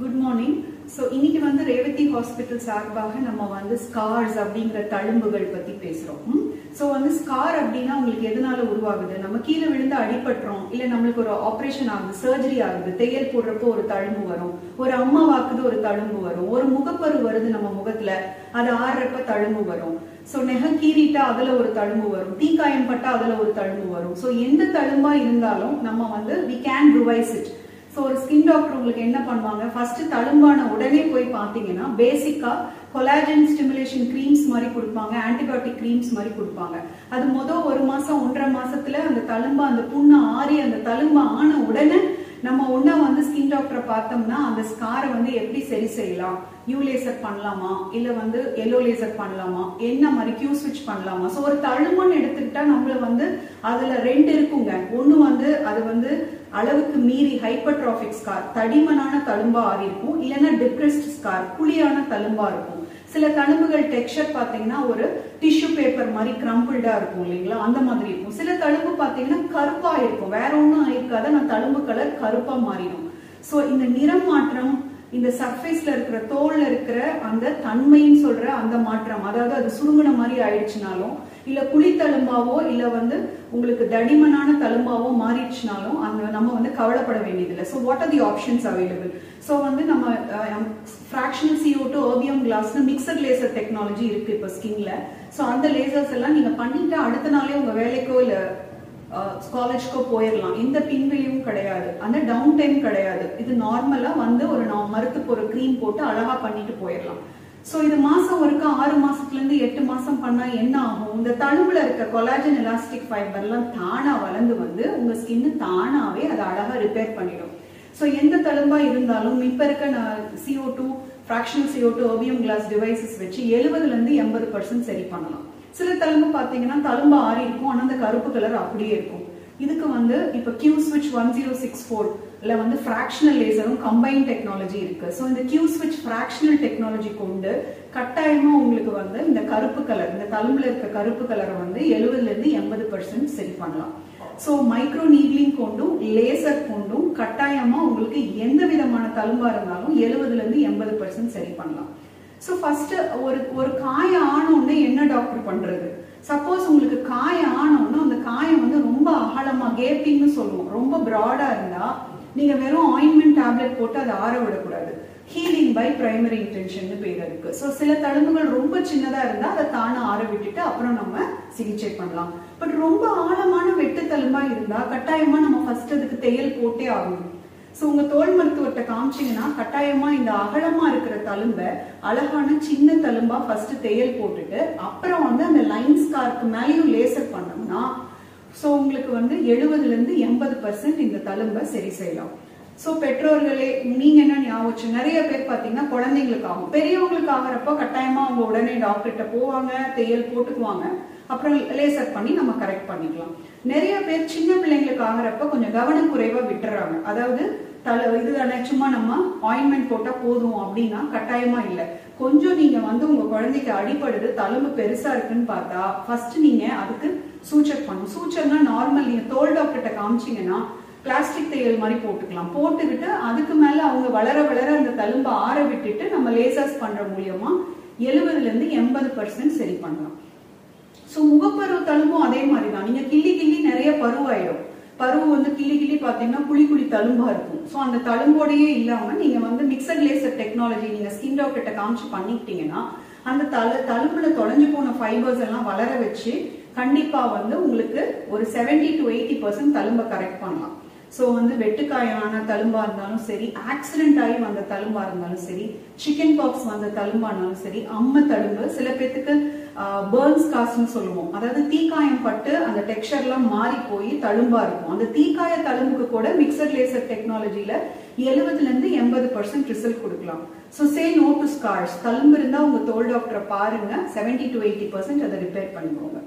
Good morning so இன்னைக்கு வந்து Revathi hospital சார்பாக நம்ம வந்து ஸ்கார்ஸ் அப்படிங்கிற தழும்புகள் பத்தி பேசுறோம். ஸோ வந்து ஸ்கார் அப்படின்னா உங்களுக்கு எதனால உருவாகுது? நம்ம கீழே விழுந்து அடிபட்டுறோம். இல்ல நம்மளுக்கு ஒரு ஆப்ரேஷன் ஆகுது சர்ஜரி ஆகுது தையல் போடுறப்போ ஒரு தழும்பு வரும். ஒரு அம்மா வாக்குது ஒரு தழும்பு வரும். ஒரு முகப்பரு வருது நம்ம முகத்துல அது ஆடுறப்ப தழும்பு வரும். ஸோ நெக கீறிட்டா அதுல ஒரு தழும்பு வரும். தீக்காயம் பட்டா அதுல ஒரு தழும்பு வரும். ஸோ எந்த தழும்பா இருந்தாலும் நம்ம வந்து we can revise it so ஒரு ஸ்கின் டாக்டர் உங்களுக்கு என்ன பண்ணுவாங்க? ஃபர்ஸ்ட் தழும்பான உடனே போய் பார்த்தீங்கன்னா பேசிக்கா கொலாஜன் ஸ்டிமுலேஷன் க்ரீம்ஸ் மாதிரி கொடுப்பாங்க ஆன்டிபயோட்டிக் க்ரீம்ஸ் மாதிரி கொடுப்பாங்க. அது மொதல் ஒரு மாசம் ஒன்றரை மாசத்துல அந்த தழும்பா அந்த புண்ணு ஆறி அந்த தழும்பு ஆன உடனே நம்ம ஒன்னா வந்து ஸ்கின் டாக்டரை பார்த்தோம்னா அந்த ஸ்காரை வந்து எப்படி சரி செய்யலாம்? யூ லேசர் பண்ணலாமா? இல்ல வந்து எல்லோ லேசர் பண்ணலாமா? என்ன மாதிரி கியூ ஸ்விட்ச் பண்ணலாமா? ஸோ ஒரு தழும்புன்னு எடுத்துக்கிட்டா நம்மள வந்து அதுல ரெண்டு இருக்குங்க. ஒன்னு வந்து அது வந்து அளவுக்கு மீறி ஹைப்பர்ட்ராபிக் ஸ்கார் தடிமனான தழும்பா ஆறி இருக்கும். இல்லைன்னா டிப்ரெஸ்ட் ஸ்கார் புளியான தழும்பா இருக்கும். சில தழும்புகள் டெக்ஸ்சர் பார்த்தீங்கன்னா ஒரு டிஷ்யூ பேப்பர் மாதிரி கிரம்பிள்டா இருக்கும் இல்லைங்களா? அந்த மாதிரி இருக்கும். சில தழும்பு பார்த்தீங்கன்னா கருப்பா இருக்கும். வேற ஒன்றும் இருக்காத நான் தழும்பு கலர் கருப்பா மாறிடும். ஸோ இந்த நிறம் மாற்றம் இந்த சர்ஃபேஸ்ல இருக்கிற தோல்ல இருக்கிற அந்த தன்மைன்னு சொல்ற அந்த மாற்றம் அதாவது அது சுருங்கின மாதிரி ஆயிடுச்சுனாலும் இல்ல குழி தழும்பாவோ இல்ல வந்து உங்களுக்கு தடிமனான தழும்பாவோ மாறிடுச்சுனாலும் அந்த நம்ம வந்து கவலைப்பட வேண்டியதில்லை. So what are the options available so வந்து நம்ம ஃப்ராக்ஷனல் சிஓ டு ஓபியம் கிளாஸ்னு மிக்சர் லேசர் டெக்னாலஜி இருக்கு இப்போ ஸ்கின்ல ஸோ அந்த லேசர்ஸ் எல்லாம் நீங்க பண்ணிட்டு அடுத்த நாளே உங்க வேலைக்கோ இல்லை காலேஜ்க்கோ போயிடலாம் எந்த பின்விளையும் கிடையாது. அந்த டவுன் டைம் கிடையாது. இது நார்மலா வந்து ஒரு மருத்துவ ஒரு க்ரீம் போட்டு அழகா பண்ணிட்டு போயிடலாம் ஸோ இது மாசம் ஒருக்கா ஆறு மாசத்துல இருந்து எட்டு மாசம் பண்ணா என்ன ஆகும்? இந்த தழும்புல இருக்க கொலாஜன் எலாஸ்டிக் ஃபைபர்லாம் தானா வளர்ந்து வந்து உங்க ஸ்கின் தானாவே அதை அழகா ரிப்பேர் பண்ணிடும். ஸோ எந்த தழும்பா இருந்தாலும் இப்ப இருக்க CO two fractional CO two erbium glass devices வச்சு எழுபதுல இருந்து எண்பது பர்சன்ட் சரி பண்ணலாம். சில தழும்பு பார்த்தீங்கன்னா தழும்பு ஆறி இருக்கும். ஆனால் அந்த கருப்பு கலர் அப்படியே இருக்கும். இதுக்கு வந்து இப்ப கியூ ஸ்விட்ச் ஒன் ஜீரோ சிக்ஸ் ஃபோர் வந்து ஃபிராக்ஷனல் லேசரும் கம்பைன் டெக்னாலஜி இருக்கு. ஸோ இந்த கியூ ஸ்விட்ச் ஃபிராக்ஷனல் டெக்னாலஜி கொண்டு கட்டாயமா உங்களுக்கு வந்து இந்த கருப்பு கலர் இந்த தழும்புல இருக்க கருப்பு கலரை வந்து எழுபதுல இருந்து எண்பது பர்சன்ட் சரி பண்ணலாம். ஸோ மைக்ரோ நீட்லிங் கொண்டும் லேசர் கொண்டும் கட்டாயமா உங்களுக்கு எந்த விதமான தழும்பா இருந்தாலும் எழுபதுல இருந்து எண்பது பர்சன்ட் சரி பண்ணலாம். ஸோ ஃபஸ்ட்டு ஒரு ஒரு காய ஆனோடனே என்ன டாக்டர் பண்ணுறது சப்போஸ் உங்களுக்கு காய ஆனோடனே அந்த காயம் வந்து ரொம்ப அகலமாக கேப்பிங்னு சொல்லுவோம். ரொம்ப ப்ராடாக இருந்தால் நீங்கள் வெறும் ஆயின்மெண்ட் டேப்லெட் போட்டு அதை ஆற விடக்கூடாது. ஹீலிங் பை பிரைமரி இன்டென்ஷன் பேர் இருக்கு ஸோ சில தழும்புகள் ரொம்ப சின்னதாக இருந்தால் அதை தானே ஆற விட்டுட்டு அப்புறம் நம்ம சிகிச்சை பண்ணலாம். பட் ரொம்ப ஆழமான வெட்டு தழும்பாக இருந்தால் கட்டாயமாக நம்ம ஃபர்ஸ்ட் அதுக்கு தையல் போட்டே ஆகணும். ஸோ உங்கள் தோல் மருத்துவத்தை காமிச்சீங்கன்னா கட்டாயமாக இந்த அகலமாக இருக்கிற தழும்பை அழகான சின்ன தழும்பாக ஃபஸ்ட்டு தையல் போட்டுட்டு அப்புறம் வந்து அந்த லைன் ஸ்கார்க்கு மேலேயும் லேசர் பண்ணோம்னா ஸோ உங்களுக்கு வந்து எழுபதுலேருந்து எண்பது பர்சன்ட் இந்த தழும்பை சரி செய்யலாம். ஸோ பெற்றோர்களே நீங்கள் என்ன ஞாபகம் நிறைய பேர் பார்த்தீங்கன்னா குழந்தைங்களுக்கு ஆகும் பெரியவங்களுக்கு ஆகிறப்போ கட்டாயமாக அவங்க உடனே டாக்டர்கிட்ட போவாங்க தையல் போட்டுக்குவாங்க. அப்புறம் லேசர் பண்ணி நம்ம கரெக்ட் பண்ணிக்கலாம். நிறைய பேர் சின்ன பிள்ளைங்களுக்கு ஆகிறப்ப கொஞ்சம் கவனக்குறைவா விட்டுறாங்க. அதாவது தலை இது சும்மா நம்ம ஆயின்மெண்ட் போட்டால் போதும் அப்படின்னா கட்டாயமா இல்லை. கொஞ்சம் நீங்கள் வந்து உங்கள் குழந்தைக்கு அடிப்படுது தழும்பு பெருசா இருக்குன்னு பார்த்தா ஃபர்ஸ்ட் நீங்கள் அதுக்கு சூச்சர் பண்ணும் சூச்சர்னா நார்மல் நீங்கள் தோல் டாக்டர்கிட்ட காமிச்சீங்கன்னா பிளாஸ்டிக் தையல் மாதிரி போட்டுக்கலாம். போட்டுக்கிட்டு அதுக்கு மேலே அவங்க வளர வளர அந்த தழும்பை ஆற விட்டுட்டு நம்ம லேசர்ஸ் பண்ணுற மூலியமா எழுபதுல இருந்து எண்பது பர்சன்ட் சரி பண்ணலாம். ஸோ முகப்பருவ தழும்பும் அதே மாதிரி தான் நீங்கள் கிள்ளி கிள்ளி நிறைய பருவாயிடும் பருவம் வந்து கிள்ளி கிள்ளி பார்த்தீங்கன்னா குழி குழி தழும்பா இருக்கும். ஸோ அந்த தழும்போடையே இல்லாமல் நீங்கள் வந்து மிக்சர் லேசர் டெக்னாலஜி நீங்கள் ஸ்கின் டாக்டர்கிட்ட காமிச்சு பண்ணிக்கிட்டீங்கன்னா அந்த தழு தழும்புல தொலைஞ்சு போன ஃபைபர்ஸ் எல்லாம் வளர வச்சு கண்டிப்பாக வந்து உங்களுக்கு ஒரு செவன்டி டு எயிட்டி பர்சன்ட் தழும்பை கரெக்ட் பண்ணலாம். ஸோ வந்து வெட்டுக்காயான தழும்பா இருந்தாலும் சரி ஆக்சிடென்ட் ஆகி வந்த தழும்பா இருந்தாலும் சரி சிக்கன் பாக்ஸ் வந்த தழும்பா இருந்தாலும் சரி அம்மை தழும்பு. சில பேத்துக்கு பேர்ன்ஸ் காஸ்ட்னு சொல்லுவோம். அதாவது தீக்காயம் பட்டு அந்த டெக்ஸ்டர்லாம் மாறி போய் தழும்பா இருக்கும். அந்த தீக்காய தழும்புக்கு கூட மிக்சர் லேசர் டெக்னாலஜியில எழுபதுல இருந்து எண்பது பர்சன்ட் ரிசல்ட் கொடுக்கலாம். So say no to scars தழும்பு இருந்தா உங்க தோல் டாக்டரை பாருங்க. செவன்டி டு எயிட்டி பர்சன்ட் அதை ரிப்பேர் பண்ணிக்கோங்க.